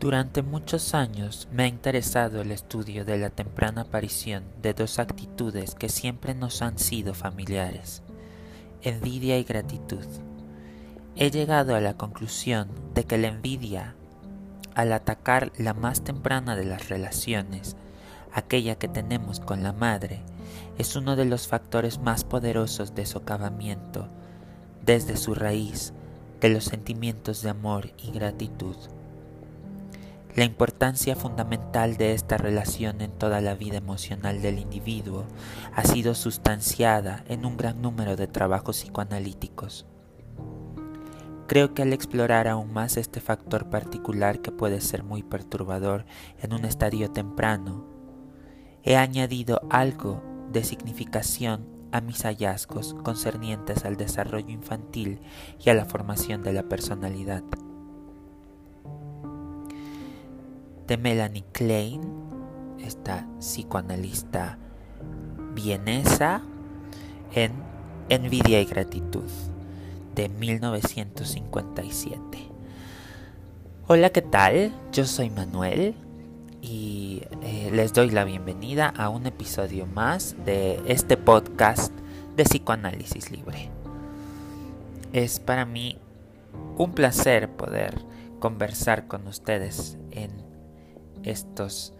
Durante muchos años me ha interesado el estudio de la temprana aparición de dos actitudes que siempre nos han sido familiares, envidia y gratitud. He llegado a la conclusión de que la envidia, al atacar la más temprana de las relaciones, aquella que tenemos con la madre, es uno de los factores más poderosos de socavamiento, desde su raíz, de los sentimientos de amor y gratitud. La importancia fundamental de esta relación en toda la vida emocional del individuo ha sido sustanciada en un gran número de trabajos psicoanalíticos. Creo que al explorar aún más este factor particular que puede ser muy perturbador en un estadio temprano, he añadido algo de significación a mis hallazgos concernientes al desarrollo infantil y a la formación de la personalidad. De Melanie Klein, esta psicoanalista vienesa, en Envidia y Gratitud, de 1957. Hola, ¿qué tal? Yo soy Manuel y eh, les doy la bienvenida a un episodio más de este podcast de psicoanálisis libre. Es para mí un placer poder conversar con ustedes estos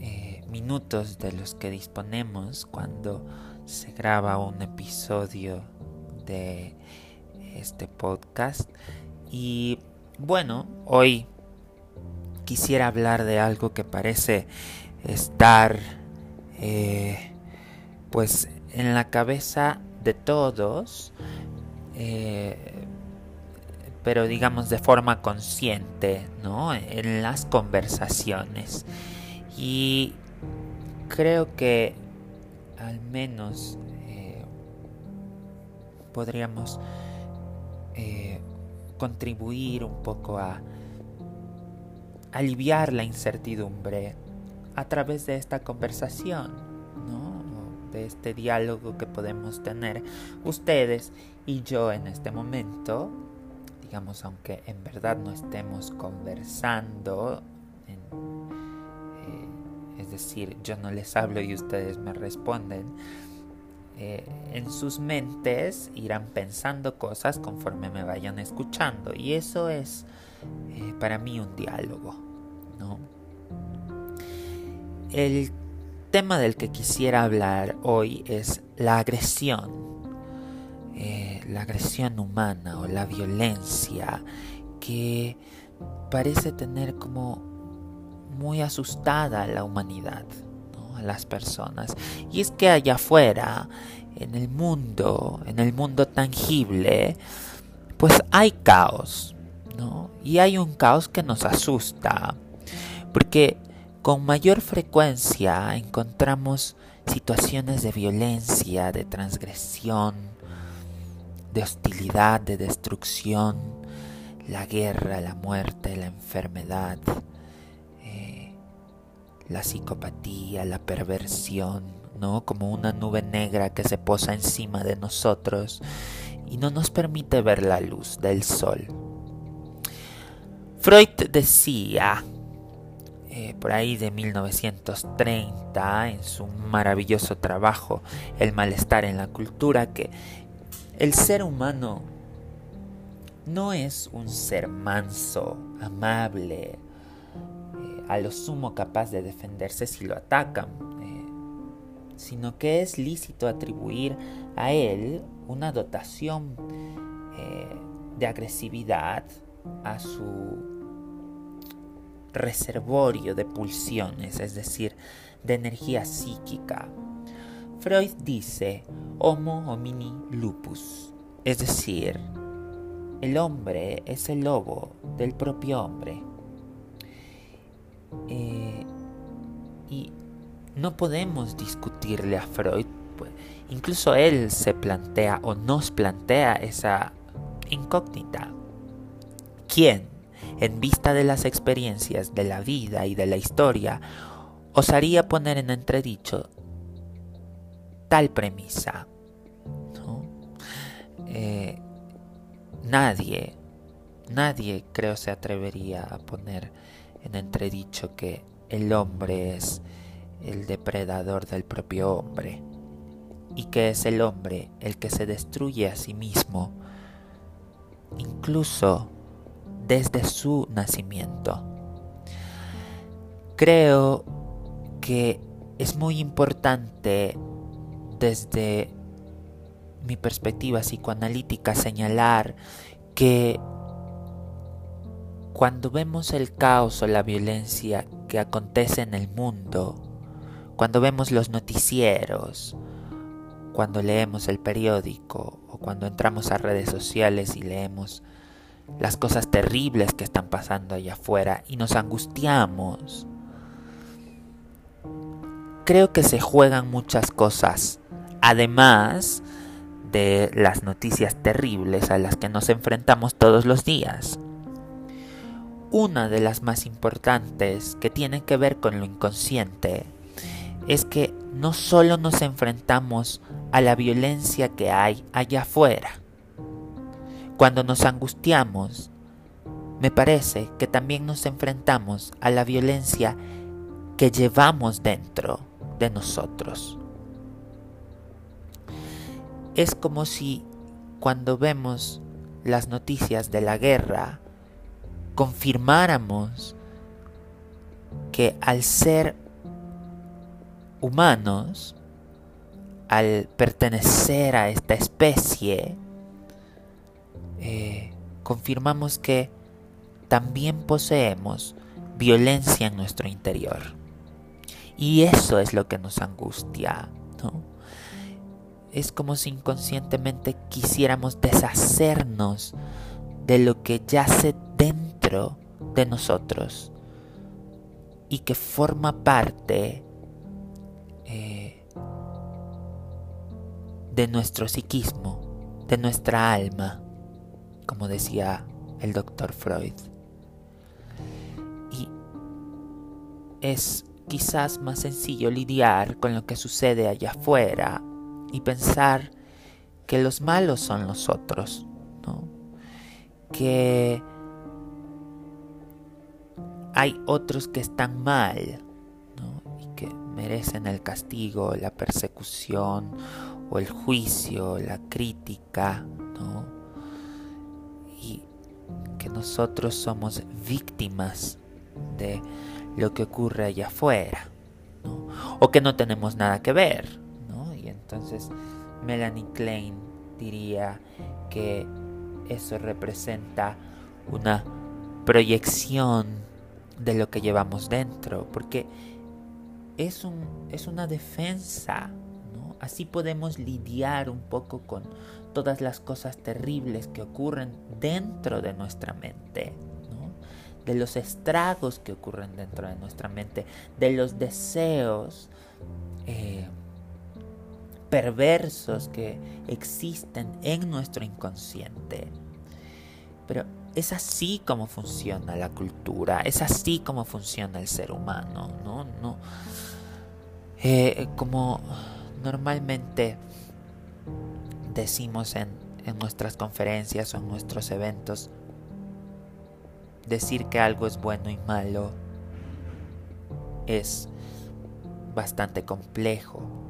eh, minutos de los que disponemos cuando se graba un episodio de este podcast. Y bueno, hoy quisiera hablar de algo que parece estar eh, pues en la cabeza de todos. Eh, pero digamos de forma consciente, ¿no? En las conversaciones. Y creo que al menos eh, podríamos eh, contribuir un poco a aliviar la incertidumbre a través de esta conversación, ¿no? de este diálogo que podemos tener ustedes y yo en este momento digamos, aunque en verdad no estemos conversando, eh, es decir, yo no les hablo y ustedes me responden, eh, en sus mentes irán pensando cosas conforme me vayan escuchando y eso es eh, para mí un diálogo, ¿no? El tema del que quisiera hablar hoy es la agresión eh, la agresión humana o la violencia que parece tener como muy asustada a la humanidad, a las personas. Y es que allá afuera, en el mundo, en el mundo tangible, pues hay caos, ¿no? Y hay un caos que nos asusta, porque con mayor frecuencia encontramos situaciones de violencia, de transgresión, de hostilidad, de destrucción, la guerra, la muerte, la enfermedad, eh, la psicopatía, la perversión, ¿no? Como una nube negra que se posa encima de nosotros y no nos permite ver la luz del sol. Freud decía, eh, por ahí de 1930, en su maravilloso trabajo El malestar en la cultura, que el ser humano no es un ser manso, amable, eh, a lo sumo capaz de defenderse si lo atacan, eh, sino que es lícito atribuir a él una dotación eh, de agresividad a su reservorio de pulsiones, es decir, de energía psíquica. Freud dice Homo homini lupus, es decir, el hombre es el lobo del propio hombre. Eh, y no podemos discutirle a Freud, pues, incluso él se plantea o nos plantea esa incógnita. ¿Quién, en vista de las experiencias de la vida y de la historia, osaría poner en entredicho tal premisa. ¿no? Eh, nadie nadie creo se atrevería a poner en entredicho que el hombre es el depredador del propio hombre y que es el hombre el que se destruye a sí mismo incluso desde su nacimiento. Creo que es muy importante desde mi perspectiva psicoanalítica señalar que cuando vemos el caos o la violencia que acontece en el mundo, cuando vemos los noticieros, cuando leemos el periódico o cuando entramos a redes sociales y leemos las cosas terribles que están pasando allá afuera y nos angustiamos, creo que se juegan muchas cosas, además de las noticias terribles a las que nos enfrentamos todos los días. Una de las más importantes que tiene que ver con lo inconsciente es que no solo nos enfrentamos a la violencia que hay allá afuera. Cuando nos angustiamos, me parece que también nos enfrentamos a la violencia que llevamos dentro de nosotros. Es como si cuando vemos las noticias de la guerra confirmáramos que al ser humanos, al pertenecer a esta especie, eh, confirmamos que también poseemos violencia en nuestro interior. Y eso es lo que nos angustia, Es como si inconscientemente quisiéramos deshacernos de lo que yace dentro de nosotros y que forma parte eh, de nuestro psiquismo, de nuestra alma, como decía el doctor Freud. Y es quizás más sencillo lidiar con lo que sucede allá afuera y pensar que los malos son los otros, que hay otros que están mal y que merecen el castigo, la persecución o el juicio, la crítica, y que nosotros somos víctimas de lo que ocurre allá afuera, o que no tenemos nada que ver. ¿No? Entonces Melanie Klein diría que eso representa una proyección de lo que llevamos dentro, porque es, un, es una defensa, ¿no? Así podemos lidiar un poco con todas las cosas terribles que ocurren dentro de nuestra mente de los estragos que ocurren dentro de nuestra mente, de los deseos eh, perversos que existen en nuestro inconsciente. Pero es así como funciona la cultura, es así como funciona el ser humano, ¿no? no eh, como normalmente decimos en, nuestras conferencias o en nuestros eventos, decir que algo es bueno y malo es bastante complejo,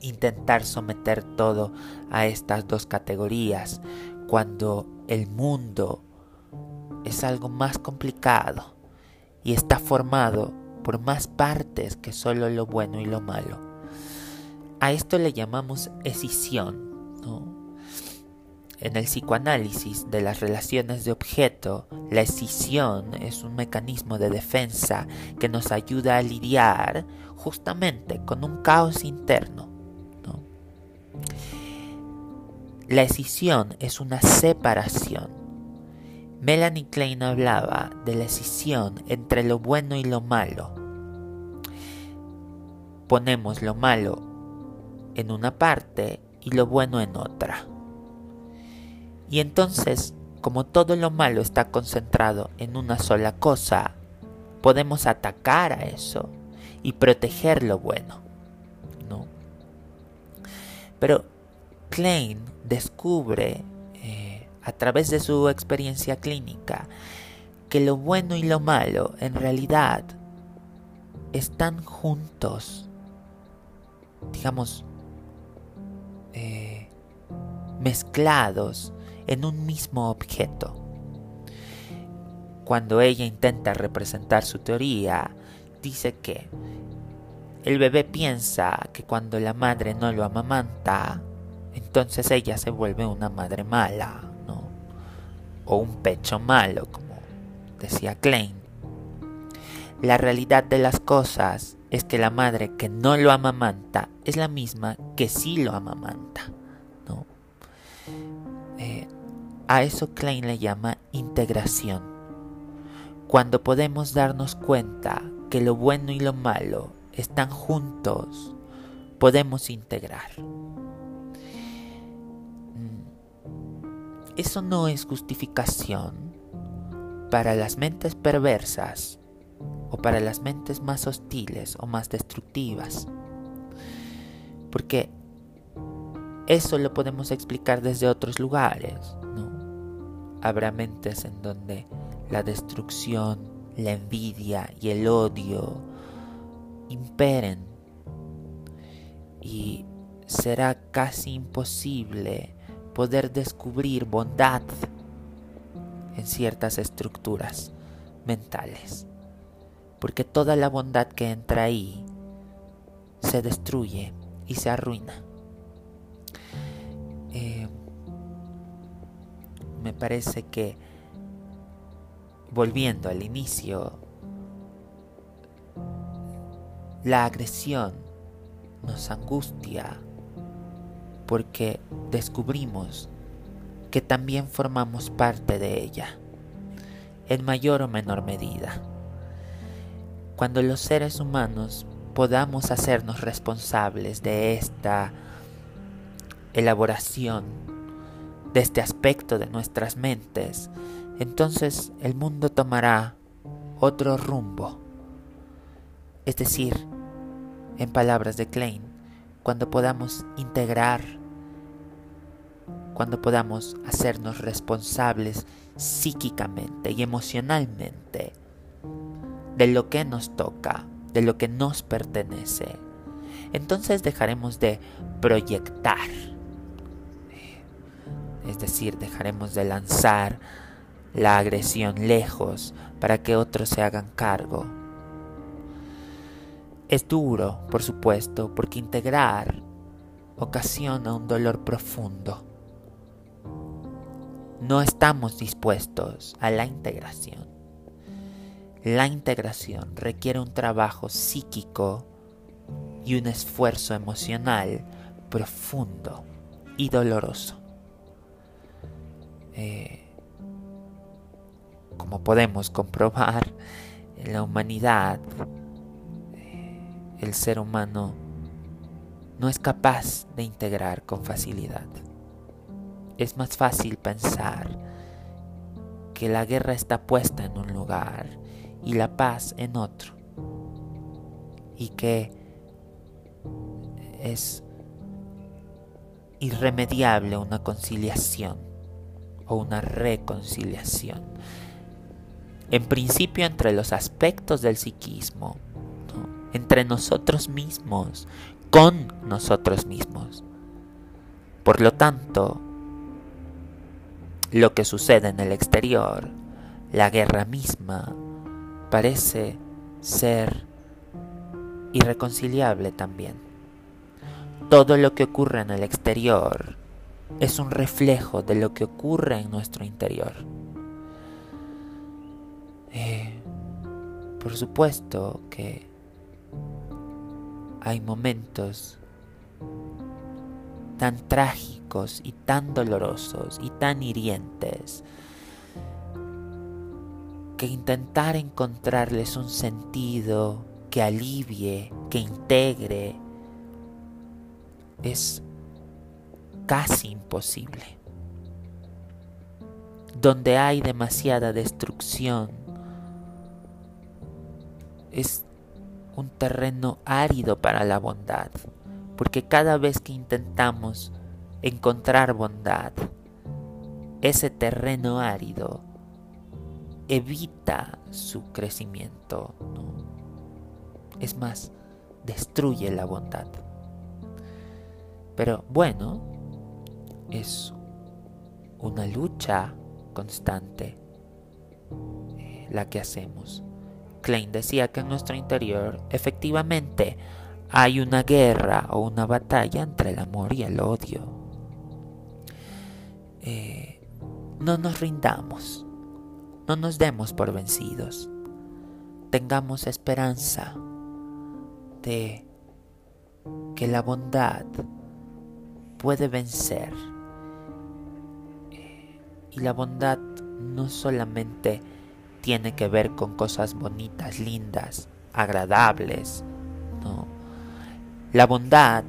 intentar someter todo a estas dos categorías cuando el mundo es algo más complicado y está formado por más partes que solo lo bueno y lo malo. A esto le llamamos escisión. En el psicoanálisis de las relaciones de objeto, la escisión es un mecanismo de defensa que nos ayuda a lidiar justamente con un caos interno. La escisión es una separación. Melanie Klein hablaba de la escisión entre lo bueno y lo malo. Ponemos lo malo en una parte y lo bueno en otra. Y entonces, como todo lo malo está concentrado en una sola cosa, podemos atacar a eso y proteger lo bueno. ¿no? Pero Klein descubre eh, a través de su experiencia clínica que lo bueno y lo malo en realidad están juntos, digamos, eh, mezclados en un mismo objeto. Cuando ella intenta representar su teoría, dice que el bebé piensa que cuando la madre no lo amamanta, entonces ella se vuelve una madre mala, ¿no? O un pecho malo, como decía Klein. La realidad de las cosas es que la madre que no lo amamanta es la misma que sí lo amamanta, ¿no? Eh, a eso Klein le llama integración. Cuando podemos darnos cuenta que lo bueno y lo malo están juntos, podemos integrar. Eso no es justificación para las mentes perversas o para las mentes más hostiles o más destructivas. Porque eso lo podemos explicar desde otros lugares. Habrá mentes en donde la destrucción, la envidia y el odio imperen y será casi imposible poder descubrir bondad en ciertas estructuras mentales, porque toda la bondad que entra ahí se destruye y se arruina. Eh, me parece que volviendo al inicio la agresión nos angustia porque descubrimos que también formamos parte de ella, en mayor o menor medida. Cuando los seres humanos podamos hacernos responsables de esta elaboración, de este aspecto de nuestras mentes, entonces el mundo tomará otro rumbo es decir, en palabras de Klein, cuando podamos integrar, cuando podamos hacernos responsables psíquicamente y emocionalmente de lo que nos toca, de lo que nos pertenece, entonces dejaremos de proyectar. Es decir, dejaremos de lanzar la agresión lejos para que otros se hagan cargo es duro, por supuesto, porque integrar ocasiona un dolor profundo. No estamos dispuestos a la integración. La integración requiere un trabajo psíquico y un esfuerzo emocional profundo y doloroso. Eh, como podemos comprobar, en la humanidad el ser humano no es capaz de integrar con facilidad. Es más fácil pensar que la guerra está puesta en un lugar y la paz en otro. Y que es irremediable una conciliación o una reconciliación. En principio entre los aspectos del psiquismo entre nosotros mismos, con nosotros mismos. Por lo tanto, lo que sucede en el exterior, la guerra misma, parece ser irreconciliable también. Todo lo que ocurre en el exterior es un reflejo de lo que ocurre en nuestro interior. Eh, por supuesto que hay momentos tan trágicos y tan dolorosos y tan hirientes que intentar encontrarles un sentido que alivie, que integre, es casi imposible. Donde hay demasiada destrucción, es un terreno árido para la bondad, porque cada vez que intentamos encontrar bondad, ese terreno árido evita su crecimiento, es más, destruye la bondad. Pero bueno, es una lucha constante eh, la que hacemos. Klein decía que en nuestro interior efectivamente hay una guerra o una batalla entre el amor y el odio. Eh, no nos rindamos, no nos demos por vencidos, tengamos esperanza de que la bondad puede vencer. Eh, y la bondad no solamente tiene que ver con cosas bonitas, lindas, agradables, no. La bondad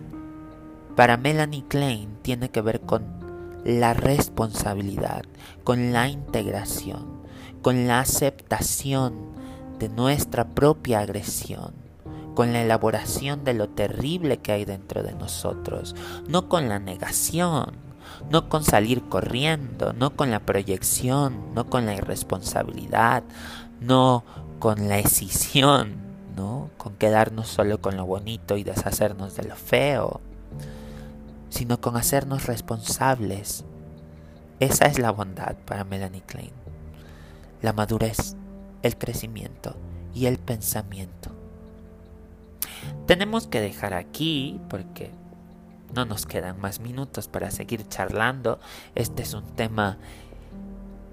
para Melanie Klein tiene que ver con la responsabilidad, con la integración, con la aceptación de nuestra propia agresión, con la elaboración de lo terrible que hay dentro de nosotros, no con la negación, no con salir corriendo, no con la proyección, no con la irresponsabilidad, no con la escisión, ¿no? Con quedarnos solo con lo bonito y deshacernos de lo feo, sino con hacernos responsables. Esa es la bondad para Melanie Klein. La madurez, el crecimiento y el pensamiento. Tenemos que dejar aquí porque no nos quedan más minutos para seguir charlando. Este es un tema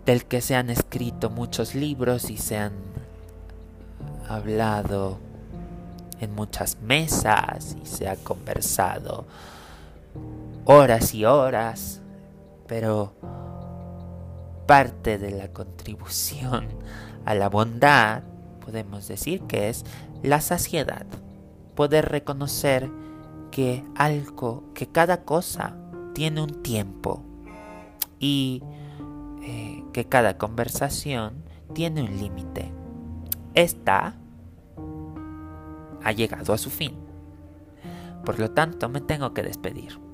del que se han escrito muchos libros y se han hablado en muchas mesas y se ha conversado horas y horas, pero parte de la contribución a la bondad podemos decir que es la saciedad, poder reconocer que algo, que cada cosa tiene un tiempo y eh, que cada conversación tiene un límite. Esta ha llegado a su fin. Por lo tanto, me tengo que despedir.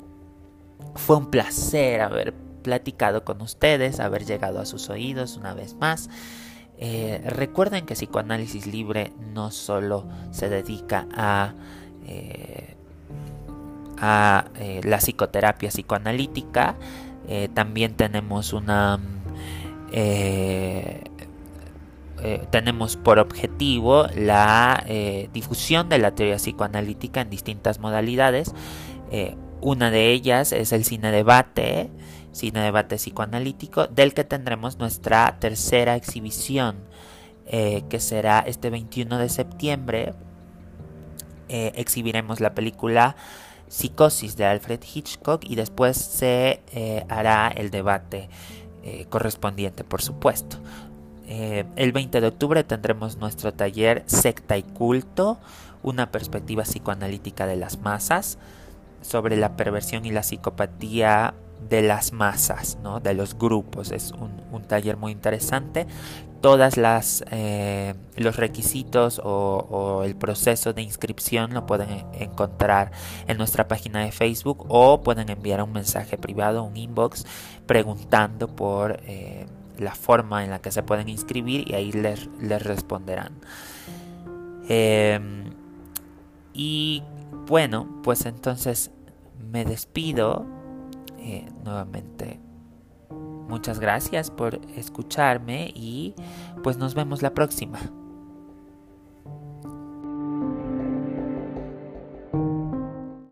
Fue un placer haber platicado con ustedes, haber llegado a sus oídos una vez más. Eh, recuerden que Psicoanálisis Libre no solo se dedica a eh, a eh, la psicoterapia psicoanalítica. También tenemos una... Tenemos por objetivo la difusión de la teoría psicoanalítica en distintas modalidades. Una de ellas es el cine debate, cine debate psicoanalítico, del que tendremos nuestra tercera exhibición, que será este 21 de septiembre. exhibiremos la película Psicosis de Alfred Hitchcock y después se eh, hará el debate eh, correspondiente, por supuesto. Eh, el 20 de octubre tendremos nuestro taller Secta y Culto, una perspectiva psicoanalítica de las masas sobre la perversión y la psicopatía de las masas, ¿no? de los grupos. Es un, taller muy interesante. Todas las eh, los requisitos o, el proceso de inscripción lo pueden encontrar en nuestra página de Facebook o pueden enviar un mensaje privado, un inbox, preguntando por eh, la forma en la que se pueden inscribir y ahí les, les responderán. Em, y bueno, pues entonces me despido eh, nuevamente muchas gracias por escucharme y pues nos vemos la próxima.